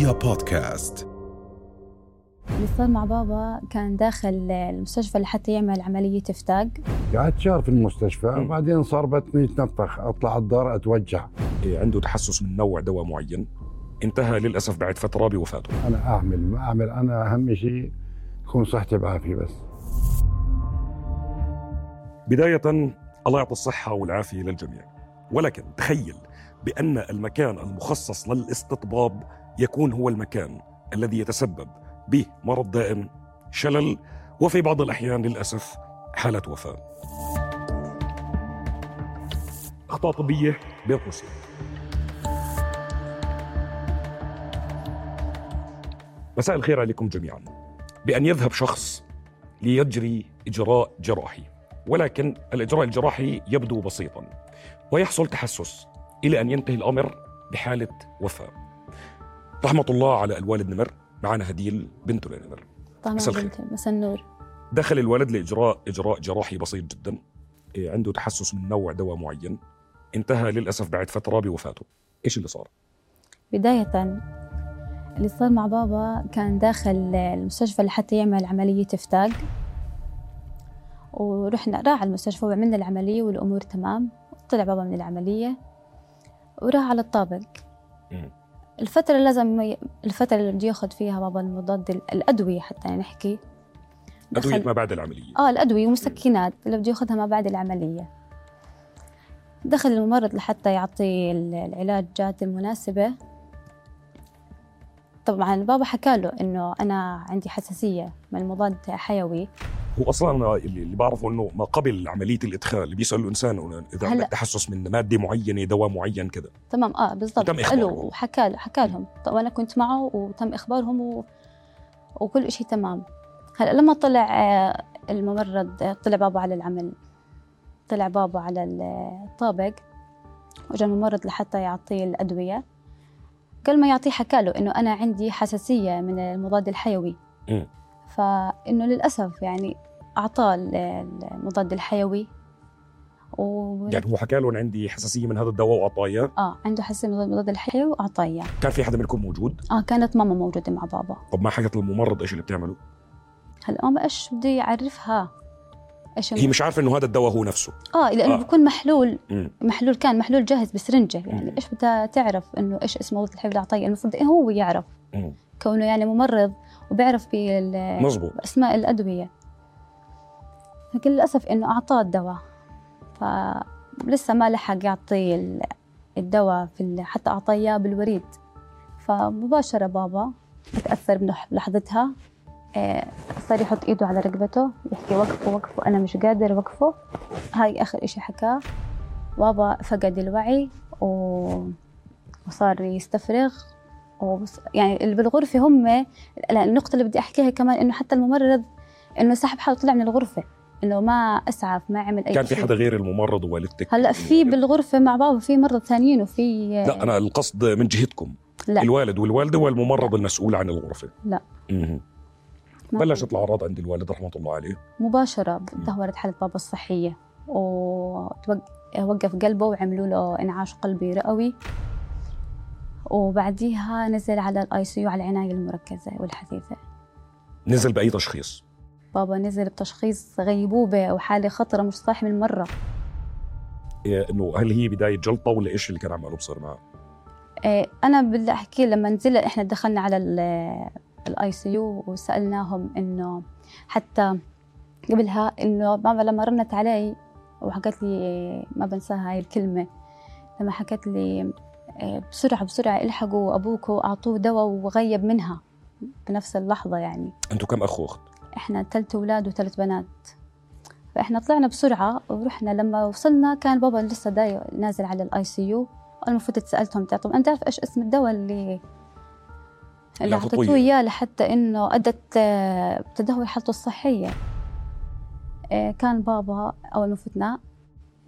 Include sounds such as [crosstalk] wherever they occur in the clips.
رؤيا بودكاست. اللي صار مع بابا كان داخل المستشفى لحتى يعمل عملية إفتاق. قعدت شهر في المستشفى وبعدين صار بطني يتنفخ أطلع الدار أتوجع. إيه، عنده تحسس من نوع دواء معين. انتهى للأسف بعد فترة بوفاته. أنا أعمل ما أعمل أنا أهم شيء تكون صحتي بعافية بس. بداية الله يعطي الصحة والعافية للجميع. ولكن تخيل بأن المكان المخصص للاستطباب يكون هو المكان الذي يتسبب بمرض دائم شلل وفي بعض الأحيان للأسف حالة وفاة. أخطاء طبية بين قوسين. مساء الخير عليكم جميعا. بأن يذهب شخص ليجري إجراء جراحي ولكن الإجراء الجراحي يبدو بسيطا ويحصل تحسس إلى أن ينتهي الأمر بحالة وفاة. رحمة الله على الوالد نمر معنا هديل بنته لنمر مساء الخير. مساء النور. دخل الولد لإجراء إجراء جراحي بسيط جدا إيه، عنده تحسس من نوع دواء معين. انتهى للأسف بعد فترة بوفاته. إيش اللي صار؟ بداية اللي صار مع بابا كان داخل المستشفى لحتى يعمل عملية إفتاق. ورحنا راح على المستشفى وعملنا العملية والأمور تمام. طلع بابا من العملية وراح على الطابق. الفترة اللي لازم الفترة اللي بده ياخذ فيها بابا المضاد الأدوية حتى نحكي. أدوية دخل- ما بعد العملية. آه الأدوية ومسكنات اللي بده ياخذها ما بعد العملية. دخل الممرض لحتى يعطي ال- العلاجات المناسبة. طبعا بابا حكى له إنه أنا عندي حساسية من مضاد حيوي. هو أصلا اللي بعرفه إنه ما قبل عملية الإدخال اللي بيسالوا الإنسان إذا. عندك تحسس من مادة معينة دواء معين كذا تمام آه بالضبط. وتم له إخباره. وحكى حكى لهم. طب وأنا كنت معه وتم إخبارهم و... وكل شيء تمام. هلأ لما طلع آه، الممرض آه، طلع بابا على العمل. طلع بابا على الطابق وجا الممرض لحتى يعطيه الأدوية. قبل ما يعطيه حكى له إنه أنا عندي حساسية من المضاد الحيوي. مم. فإنه للأسف يعني اعطاه ال- المضاد الحيوي و... يعني هو حكى لهم عندي حساسية من هذا الدواء وأعطاه إياه آه عنده حساسية من المضاد الحيوي وأعطاه إياه كان في حدا منكم موجود آه كانت ماما موجودة مع بابا طب ما حكت للممرض إيش اللي بتعمله هلا ماما إيش بده يعرفها إيش هي مش عارفة إنه هذا الدواء هو نفسه آه لأنه آه. بيكون محلول مم. محلول كان محلول جاهز بسرنجه يعني مم. إيش بدها تعرف إنه إيش اسم مضاد الحيوي اللي اعطيه المفروض إيه هو يعرف مم. كونه يعني ممرض وبيعرف باسماء الأدوية. لكن للأسف إنه أعطاه الدواء. فلسه ما لحق يعطي ال- الدواء في حتى أعطاه إياه بالوريد. فمباشرة بابا تأثر بلحظتها آه، صار يحط إيده على رقبته يحكي وقفوا وقفوا أنا مش قادر وقفوا هاي آخر إشي حكاه. بابا فقد الوعي و... وصار يستفرغ. وبص... يعني اللي بالغرفة هم النقطة اللي بدي أحكيها كمان إنه حتى الممرض إنه سحب حاله طلع من الغرفة إنه ما أسعف ما عمل أي كان في. حدا غير الممرض ووالدتك؟ هلأ في بالغرفة مع بابا في مرضى ثانيين وفي لا أنا القصد من جهتكم. لا. الوالد والوالدة والممرض المسؤول عن الغرفة. لا. ما بلشت الأعراض عند الوالد رحمة الله عليه. مباشرة تدهورت حالة بابا الصحية ووقف قلبه وعملوا له إنعاش قلبي رئوي. وبعديها نزل على ال IC على العناية المركزة والحثيثة نزل بأي تشخيص؟ بابا نزل بتشخيص غيبوبة وحالة خطرة مش صاحي من مرة. إيه، إنه هل هي بداية جلطة ولا إيش اللي كان عماله بصير معه؟ إيه، أنا بدي أحكي لما نزلنا إحنا دخلنا على ال ICU وسألناهم إنه حتى قبلها إنه ماما لما رنت علي وحكت لي ما بنساها هاي الكلمة. لما حكت لي إيه، بسرعة بسرعة الحقوا أبوك وأعطوه دواء وغيب منها بنفس اللحظة يعني. أنتم كم أخ وأخت؟ إحنا ثلاث أولاد وثلاث بنات. فإحنا طلعنا بسرعة ورحنا لما وصلنا كان بابا لسه داي نازل على ال ICU المفروض سألتهم طب أنت عارف إيش اسم الدواء اللي اللي أعطيتوه. إياه؟ لحتى إنه أدت آه، تدهور حالته الصحية. آه، كان بابا أول ما فتنا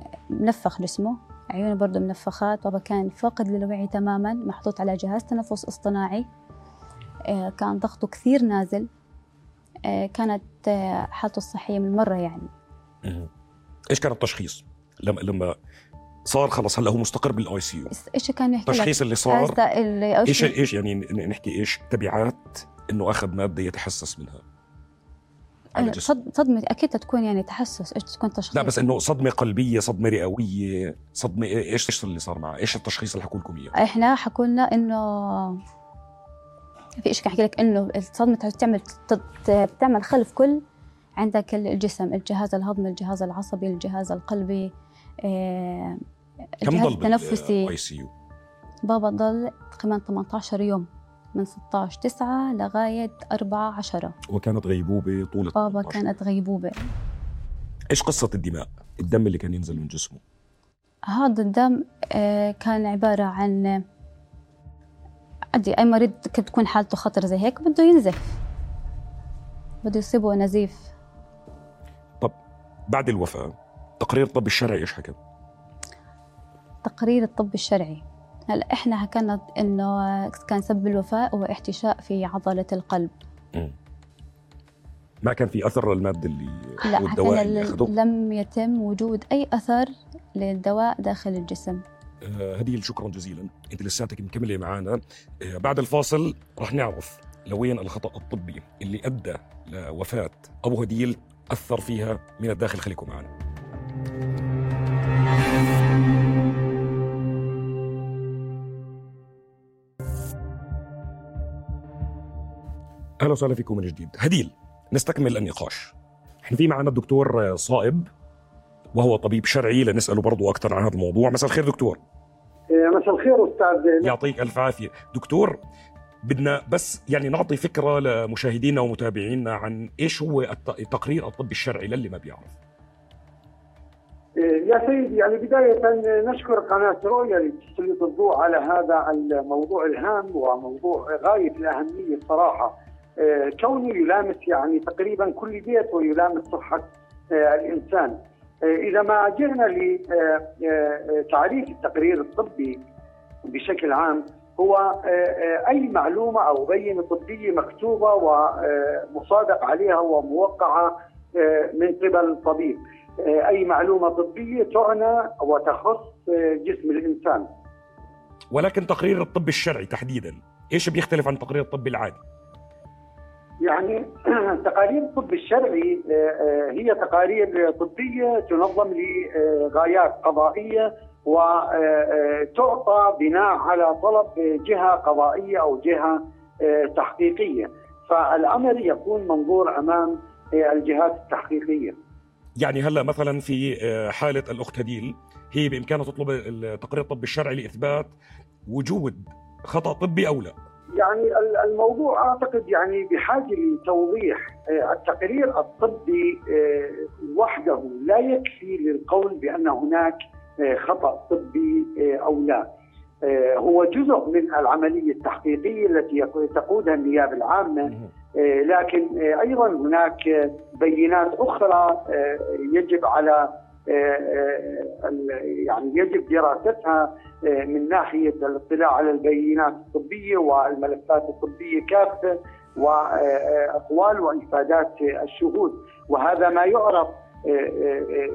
آه، منفخ جسمه عيونه برضه منفخات بابا كان فاقد للوعي تماما محطوط على جهاز تنفس اصطناعي. آه، كان ضغطه كثير نازل. آه، كانت آه، حالته الصحية من مرة يعني. إيش كان التشخيص؟ لما لما صار خلص هلأ هو مستقر بال ICU. إيش كان يحكي التشخيص اللي صار؟ إيش إيش يعني نحكي إيش؟ تبعات إنه أخذ مادة يتحسس منها. على جسمه صد- صدمة أكيد تكون يعني تحسس إيش تكون تشخيص؟ لا بس إنه صدمة قلبية صدمة رئوية صدمة إيش إيش اللي صار معه إيش التشخيص اللي حكوا لكم إياه؟ إحنا حكوا لنا إنه في شيء كان لك؟ إنه الصدمة تعمل تت- بتعمل خلف كل عندك الجسم الجهاز الهضمي الجهاز العصبي الجهاز القلبي آه، كم الجهاز ضل التنفسي. يو؟ بابا ضل تقريبا 18 يوم. من 16 9 لغاية 4 10 وكانت غيبوبة طول بابا 18. كانت غيبوبة. إيش قصة الدماء؟ الدم اللي كان ينزل من جسمه. هذا الدم آه، كان عبارة عن عادي أي مريض كيف بتكون حالته خطر زي هيك بده ينزف. بده يصيبه نزيف. بعد الوفاة تقرير الطب الشرعي إيش حكى؟ تقرير الطب الشرعي. هلا إحنا حكينا إنه كان سبب الوفاة هو احتشاء في عضلة القلب. ما كان في أثر للمادة اللي لا أو الدواء حكينا اللي اخذه لم يتم وجود أي أثر للدواء داخل الجسم. آه، هديل شكرا جزيلا. أنت لساتك مكملة معنا. آه، بعد الفاصل رح نعرف لوين الخطأ الطبي اللي أدى لوفاة ابو هديل أثر فيها من الداخل. خليكم معنا. أهلا وسهلا فيكم من جديد. هديل نستكمل النقاش. إحنا في معنا الدكتور صائب وهو طبيب شرعي لنسأله برضو أكثر عن هذا الموضوع. مساء الخير دكتور. مساء الخير أستاذ يعطيك ألف عافية. دكتور بدنا بس يعني نعطي فكرة لمشاهدينا ومتابعينا عن إيش هو الت- التقرير الطبي الشرعي للي ما بيعرف. يا سيدي يعني بداية نشكر قناة رؤيا لتسليط الضوء على هذا الموضوع الهام وموضوع غاية الأهمية الصراحة كونه يلامس يعني تقريبا كل بيت ويلامس صحة آه، الإنسان. آه، إذا ما جئنا لتعريف التقرير الطبي بشكل عام هو آه، آه، أي معلومة أو بينة طبية مكتوبة ومصادق عليها وموقعة آه، من قبل طبيب. آه، أي معلومة طبية تعنى وتخص آه، جسم الإنسان. ولكن تقرير الطب الشرعي تحديدا إيش بيختلف عن تقرير الطب العادي؟ يعني [clears throat] تقارير الطب الشرعي آه، آه، هي تقارير طبية تنظم لغايات قضائية وتعطى بناء على طلب جهة قضائية أو جهة آه، تحقيقية. فالأمر يكون منظور أمام آه، الجهات التحقيقية. يعني هلا مثلا في آه، حالة الأخت هديل هي بإمكانها تطلب التقرير الطبي الشرعي لإثبات وجود خطأ طبي أو لا. يعني ال- الموضوع أعتقد يعني بحاجة لتوضيح آه، التقرير الطبي آه، وحده لا يكفي للقول بأن هناك آه، خطأ طبي أو لا. هو جزء من العملية التحقيقية التي تقودها النيابة العامة. لكن أيضا هناك بينات أخرى يجب على يعني يجب دراستها آه، من ناحية الاطلاع على البينات الطبية والملفات الطبية كافة واقوال وإفادات الشهود وهذا ما يعرف آه، آه، آه،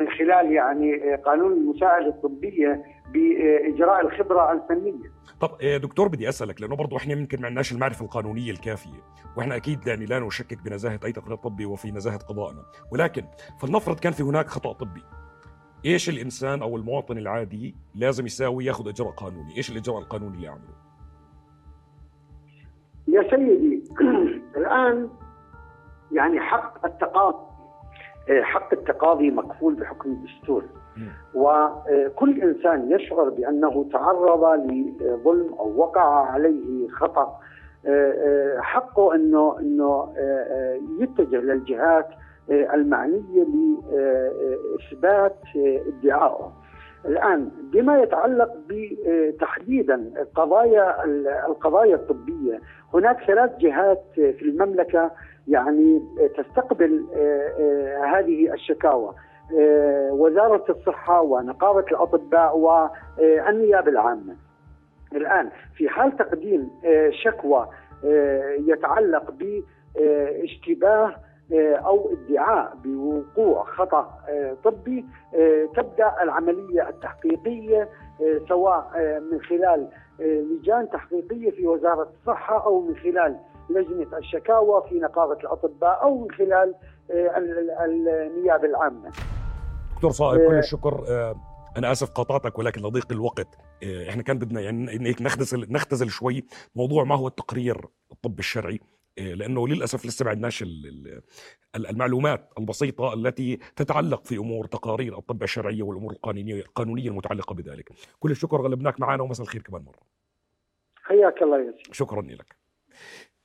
من خلال يعني آه، قانون المساعدة الطبية بإجراء الخبرة الفنية. طب آه، دكتور بدي أسألك لأنه برضه إحنا يمكن ما عندناش المعرفة القانونية الكافية وإحنا أكيد يعني لا نشكك بنزاهة أي تقرير طبي وفي نزاهة قضائنا ولكن فلنفرض كان في هناك خطأ طبي إيش الإنسان أو المواطن العادي لازم يساوي ياخذ إجراء قانوني إيش الإجراء القانوني اللي يعمله يا سيدي [clears throat] الآن يعني حق التقاضي آه، حق التقاضي مكفول بحكم الدستور. وكل إنسان يشعر بأنه تعرض لظلم أو وقع عليه خطأ آه، آه، حقه إنه إنه آه، آه، يتجه للجهات آه، المعنية لإثبات آه، ادعائه. الآن بما يتعلق بتحديدا قضايا القضايا الطبية هناك ثلاث جهات في المملكة يعني تستقبل آه، آه، هذه الشكاوى آه، وزارة الصحة ونقابة الأطباء والنيابة العامة. الآن في حال تقديم آه، شكوى آه، يتعلق باشتباه أو ادعاء بوقوع خطأ طبي تبدأ العملية التحقيقية سواء من خلال لجان تحقيقية في وزارة الصحة أو من خلال لجنة الشكاوى في نقابة الأطباء أو من خلال النيابة العامة. دكتور صائب كل الشكر أنا آسف قاطعتك ولكن لضيق الوقت إحنا كان بدنا يعني هيك نختزل نختزل شوي موضوع ما هو التقرير الطبي الشرعي لأنه للأسف لسه ما عندناش المعلومات البسيطة التي تتعلق في أمور تقارير الطب الشرعية والأمور القانونيه القانونية المتعلقة بذلك. كل الشكر غلبناك معنا ومساء الخير كمان مرة. حياك الله يا سيدي. شكرا لك.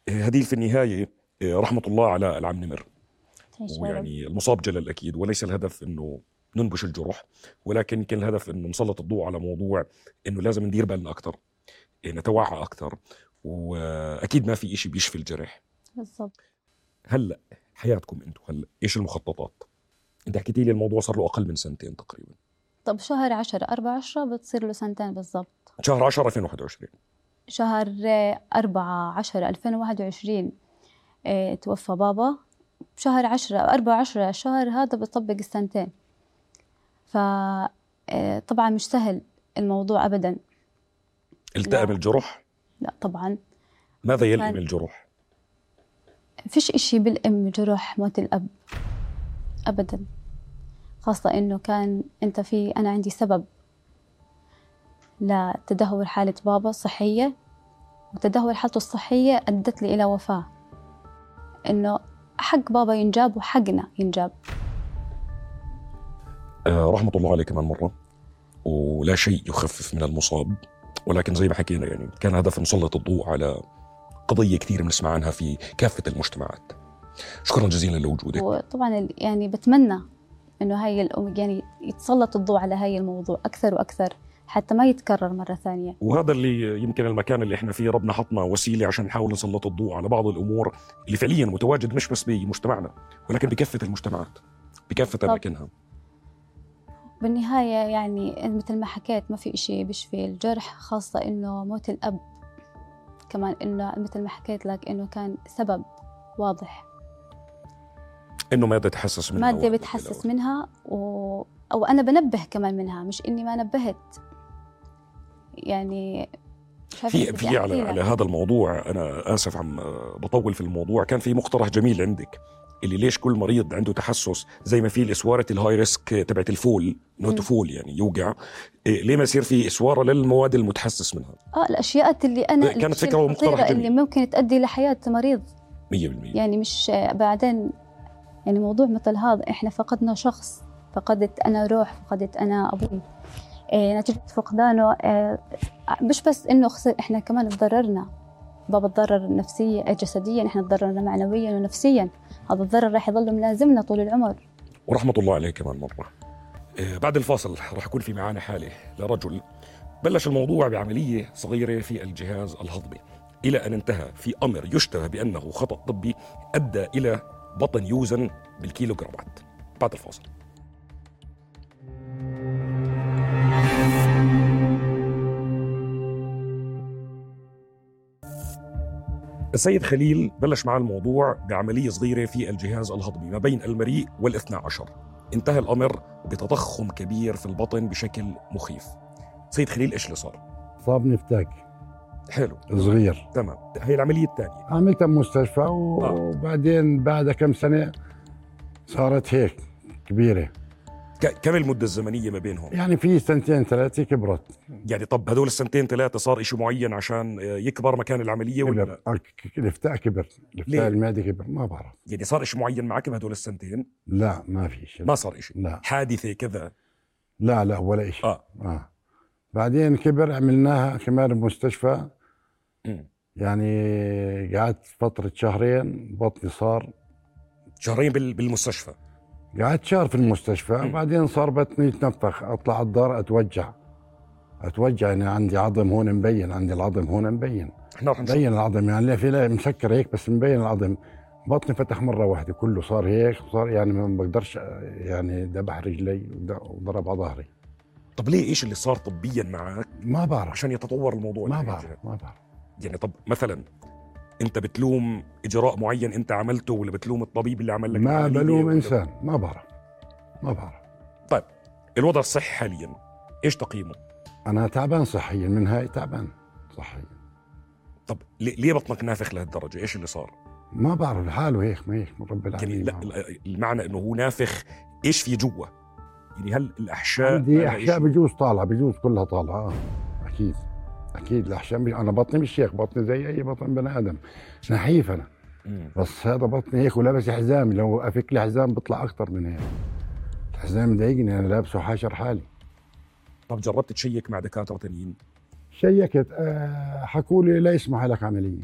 هديل في النهاية رحمة الله على العم نمر. ويعني المصاب جلل أكيد وليس الهدف إنه ننبش الجرح ولكن يمكن الهدف إنه نسلط الضوء على موضوع إنه لازم ندير بالنا أكثر نتوعى أكثر وأكيد ما في شيء بيشفي الجرح. بالضبط. هلأ حياتكم أنتم هلأ إيش المخططات؟ أنت حكيتي لي الموضوع صار له أقل من سنتين تقريبا. طب شهر 10 4 10 بتصير له سنتين بالضبط. شهر 10 2021 شهر 4 10 2021 آه توفى بابا. بشهر 10 4 10 الشهر هذا بطبق السنتين. ف طبعا مش سهل الموضوع ابدا التئم لا. الجرح؟ لا طبعا ماذا يلئم الجرح؟ فيش إشي بالأم جرح موت الأب أبدا خاصة إنه كان أنت في أنا عندي سبب لتدهور حالة بابا صحية وتدهور حالته الصحية أدت لي إلى وفاة إنه حق بابا ينجاب وحقنا ينجاب آه رحمة الله عليه كمان مرة. ولا شيء يخفف من المصاب. ولكن زي ما حكينا يعني كان هدف نسلط الضوء على قضية كثير بنسمع عنها في كافة المجتمعات. شكرا جزيلا لوجودك. وطبعا يعني بتمنى إنه هاي الأم يعني يتسلط الضوء على هاي الموضوع أكثر وأكثر حتى ما يتكرر مرة ثانية. وهذا اللي يمكن المكان اللي إحنا فيه ربنا حطنا وسيلة عشان نحاول نسلط الضوء على بعض الأمور اللي فعليا متواجد مش بس بمجتمعنا ولكن بكافة المجتمعات بكافة. أماكنها. بالنهاية يعني مثل ما حكيت ما في إشي بيشفي الجرح خاصة إنه موت الأب. كمان إنه مثل ما حكيت لك إنه كان سبب واضح. إنه ماده تحسس منها. مادة بتحسس منها و... أو أنا بنبه كمان منها مش إني ما نبهت. يعني في في على على. هذا الموضوع أنا آسف عم بطول في الموضوع. كان في مقترح جميل عندك. اللي ليش كل مريض عنده تحسس زي ما في الإسوارة ال high risk تبعت ال fall not. fall يعني يوقع إيه ليه ما يصير في إسوارة للمواد المتحسس منها؟ آه الأشياء اللي كانت الأشياء فكرة ومقترح الخطيرة جميل. اللي ممكن تؤدي لحياة مريض. 100% يعني مش بعدين يعني موضوع مثل هذا إحنا فقدنا شخص. فقدت أنا روح فقدت أنا أبوي. إيه نتيجة فقدانه إيه مش بس إنه خسر إحنا كمان تضررنا. بابا تضرر نفسيا جسديا إحنا تضررنا معنويا ونفسيا. هذا الضرر راح يظل ملازمنا طول العمر. ورحمة الله عليه كمان مرة. آه، بعد الفاصل رح يكون في معانا حالة لرجل بلش الموضوع بعملية صغيرة في الجهاز الهضمي. إلى أن انتهى في أمر يشتبه بأنه خطأ طبي أدى إلى بطن يوزن بالكيلوغرامات. بعد الفاصل. السيد خليل بلش مع الموضوع بعملية صغيرة في الجهاز الهضمي ما بين المريء والاثنى عشر. انتهى الأمر بتضخم كبير في البطن بشكل مخيف. سيد خليل إيش اللي صار؟ صابني فتاك حلو. صغير. تمام. هي العملية الثانية. عملتها بمستشفى وبعدين بعد كم سنة صارت هيك كبيرة. كم المدة الزمنية ما بينهم؟ يعني في سنتين ثلاثة كبرت. يعني طب هدول السنتين ثلاثة صار إشي معين عشان يكبر مكان العملية ولا؟ الإفتاء كبر؟ الإفتاء المعدة كبر ما بعرف. يعني صار إشي معين معك بهدول السنتين؟ لا ما في شيء. ما صار إشي؟ لا. حادثة كذا؟ لا لا ولا شيء آه. آه. بعدين كبر عملناها كمان بمستشفى. يعني قعدت فترة شهرين بطني صار شهرين بال- بالمستشفى؟ قعدت شهر في المستشفى. وبعدين صار بطني يتنفخ أطلع الدار أتوجع. أتوجع يعني عندي عظم هون مبين عندي العظم هون مبين. إحنا نشوف مبين العظم يعني لا في لا مسكر هيك بس مبين العظم. بطني فتح مرة واحدة كله صار هيك صار يعني ما بقدرش يعني ذبح رجلي وضرب على ظهري. طب ليه إيش اللي صار طبيا معك؟ ما بعرف. عشان يتطور الموضوع ما لهيك بعرف؟ ما بعرف. يعني طب مثلا انت بتلوم اجراء معين انت عملته ولا بتلوم الطبيب اللي عمل لك ما بلوم إنسان ما بعرف ما بعرف طيب الوضع الصحي حاليا. إيش تقييمه؟ أنا تعبان صحيا من هاي تعبان صحيا. طب ليه بطنك نافخ لهالدرجة؟ إيش اللي صار؟ ما بعرف لحاله هيك ما هيك من رب يعني العالمين لا بعرف. ال- المعنى إنه هو نافخ إيش في جوا يعني هل الأحشاء؟ عندي أحشاء؟ بجوز طالعة بجوز كلها طالعة آه أكيد. أكيد الاحشاء بي- أنا بطني مش هيك بطني زي أي بطن بني آدم. نحيف أنا. بس هذا بطني هيك ولابس حزام لو أفك لي حزام بيطلع أكثر من هيك. الحزام مضايقني أنا لابسه حاشر حالي. طب جربت تشيك مع دكاترة تانيين؟ شيكت آه حكوا لي لا يسمح لك عمليه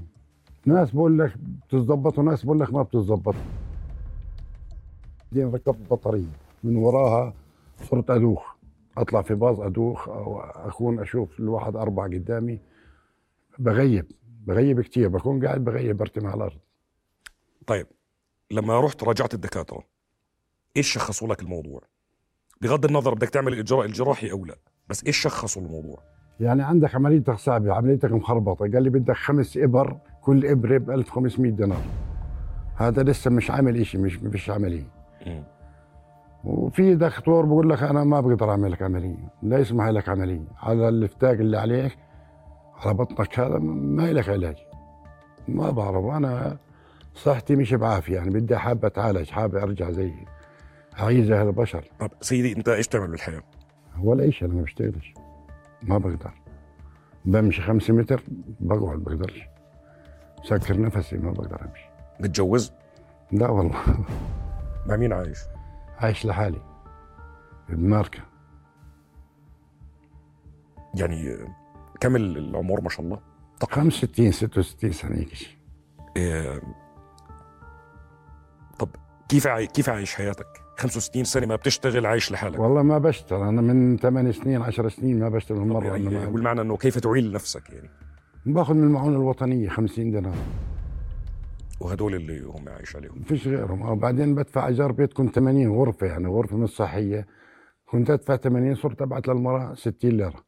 ناس بقول لك بتتظبط وناس بقول لك ما بتتظبط. بعدين ركبت بطارية. من وراها صرت ادوخ أطلع في باص أدوخ أو اكون أشوف الواحد أربع قدامي. بغيب بغيب كثير بكون قاعد بغيب برتمي على الأرض. طيب لما رحت راجعت الدكاترة إيش شخصوا لك الموضوع؟ بغض النظر بدك تعمل الاجراء الجراحي أو لا بس إيش شخصوا الموضوع؟ يعني عندك عمليتك صعبة عمليتك مخربطة قال لي بدك خمس إبر كل ابره ب 1500 دينار. هذا لسه مش عامل شيء مش مش عمليه. وفي دكتور بقول لك أنا ما بقدر أعمل لك عملية لا يسمح لك عملية. على الفتاق اللي عليك على بطنك هذا ما لك علاج. ما بعرف أنا صحتي مش بعافية يعني بدي حابب أتعالج حابب أرجع زي اعيش زي البشر. طب سيدي أنت إيش تعمل بالحياة؟ ولا شيء أنا ما بشتغلش. ما بقدر. بمشي خمسة متر بقعد بقدرش. سكر نفسي ما بقدر أمشي. متجوز؟ لا والله. مع مين عايش؟ عايش لحالي. بماركه يعني كمل العمر ما شاء الله؟ 65 66 سنة هيك شيء. إيه، طب كيف عاي... كيف عايش حياتك؟ 65 سنة ما بتشتغل عايش لحالك. والله ما بشتغل. أنا من 8 سنين 10 سنين ما بشتغل مرة. يعني والمعنى إنه كيف تعيل نفسك يعني؟ باخذ من المعونة الوطنية 50 دينار. وهدول اللي هم عايش عليهم. ما فيش غيرهم. أو بعدين بدفع إيجار بيت كنت 80 غرفة يعني غرفة مش صحية. كنت أدفع 80 صرت ابعت للمرأة 60 ليرة.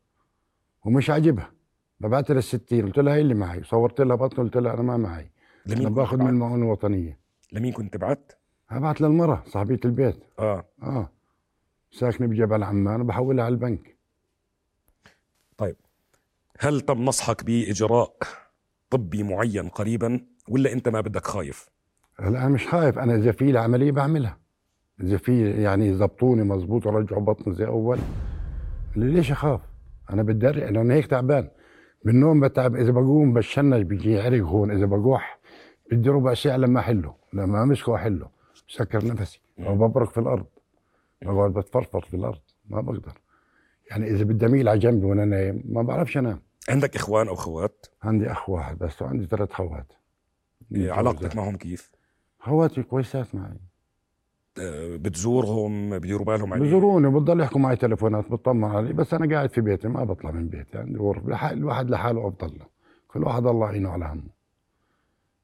ومش عاجبها. ببعت لها 60 قلت لها هي اللي معي. صورت لها بطن قلت لها أنا ما معي. أنا باخذ من؟ المعونة الوطنية. لمين كنت تبعت؟ ابعت للمرأة صاحبية البيت. آه. آه. ساكنة بجبل عمان بحولها على البنك. هل تم نصحك بإجراء طبي معين قريبا؟ ولا انت ما بدك خايف؟ أنا مش خايف. أنا إذا في لي عمليه بعملها. إذا في يعني يظبطوني مزبوط ورجعوا بطني زي أول ليش أخاف؟ أنا لأنه أنا هيك تعبان. بالنوم بتعب. إذا بقوم بتشنج بيجي عرق هون. إذا بقوح بدي ربع ساعة لما أحله. لما امسكه أحله. سكر نفسي. أو ببرك في الأرض. بقعد بتفرفر في الأرض. ما بقدر. يعني إذا بدي أميل على جنبي وأنا نايم ما بعرفش أنام. عندك إخوان أو خوات؟ عندي أخ واحد بس وعندي ثلاث خوات. علاقتك معهم كيف؟ خواتي كويسات معي. آه، بتزورهم بديروا بالهم عليك؟ بزوروني بضل يحكوا معي تليفونات بطمن علي بس أنا قاعد في بيتي ما بطلع من بيتي عندي غرفة. الواحد لحاله أفضل له. كل واحد الله يعينه على همه.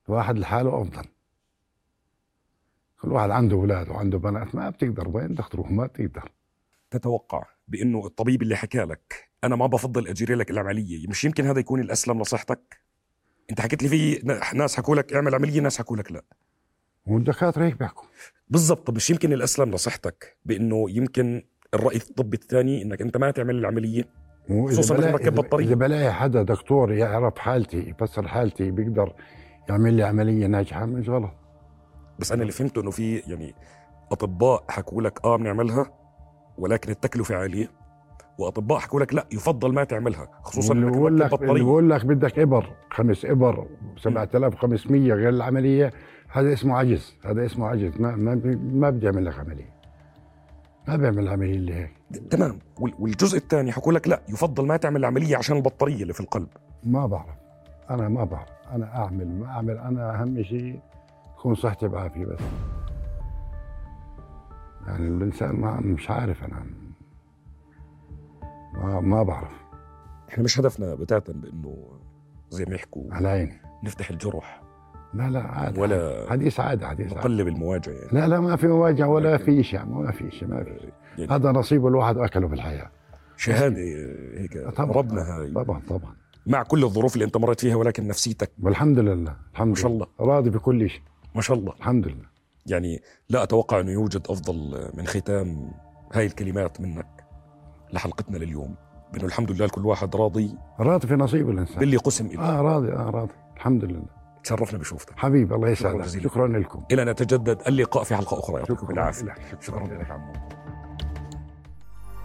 الواحد لحاله أفضل. كل واحد عنده أولاد وعنده بنات ما بتقدر وين بدك تروح ما بتقدر. تتوقع بأنه الطبيب اللي حكى لك أنا ما بفضل اجري لك العملية مش يمكن هذا يكون الأسلم لصحتك انت حكيت لي في ناس حكوا لك اعمل عمليه ناس حكوا لك لا. والدكاترة هيك بيحكوا. بالضبط طب مش يمكن الأسلم لصحتك بإنه يمكن الرأي الطبي الثاني إنك أنت ما تعمل العملية خصوصاً إذا بلاقي- ركب إذا- بطارية. إذا بلاقي حدا دكتور يعرف حالتي يفسر حالتي بيقدر يعمل لي عملية ناجحة مش غلط. بس أنا اللي فهمته إنه في يعني أطباء حكوا لك آه بنعملها ولكن التكلفة عالية. وأطباء حكوا لك لا يفضل ما تعملها خصوصا واللي انك بقول لك اللي بقول لك بدك إبر خمس إبر 7500 غير العملية هذا اسمه عجز هذا اسمه عجز. ما ما ما بدي أعمل لك عملية. ما بيعمل عمليه اللي هيك. تمام. وال- والجزء الثاني حكوا لك لا يفضل ما تعمل العملية عشان البطارية اللي في القلب. ما بعرف. أنا ما بعرف. أنا اعمل ما اعمل أنا أهم شيء تكون صحتي بعافية بس. يعني الإنسان ما مش عارف أنا ما, ما بعرف. إحنا مش هدفنا بتاتا بإنه زي ما يحكوا على عيني. نفتح الجرح لا لا عادي ولا حديث عادي حديث عادي. نقلب المواجهه يعني. لا لا ما في مواجهه ولا في شيء ما في شيء ما في يعني هذا نصيب الواحد اكله في الحياة. شهادة هيك طبعا ربنا هاي طبعا طبعا. مع كل الظروف اللي أنت مريت فيها ولكن نفسيتك. والحمد لله الحمد ما شاء لله الله. راضي بكل شيء. ما شاء الله. الحمد لله. يعني لا أتوقع أنه يوجد أفضل من ختام هاي الكلمات منك. لحلقتنا لليوم. بانه الحمد لله كل واحد راضي. راضي في نصيب الإنسان. باللي قسم له آه راضي آه راضي. الحمد لله. تشرفنا بشوفتك حبيبي الله يسعدك. شكرا لكم. إلى أن نتجدد اللعاء في حلقة أخرى شكرا. لك. شكرا لك عمو.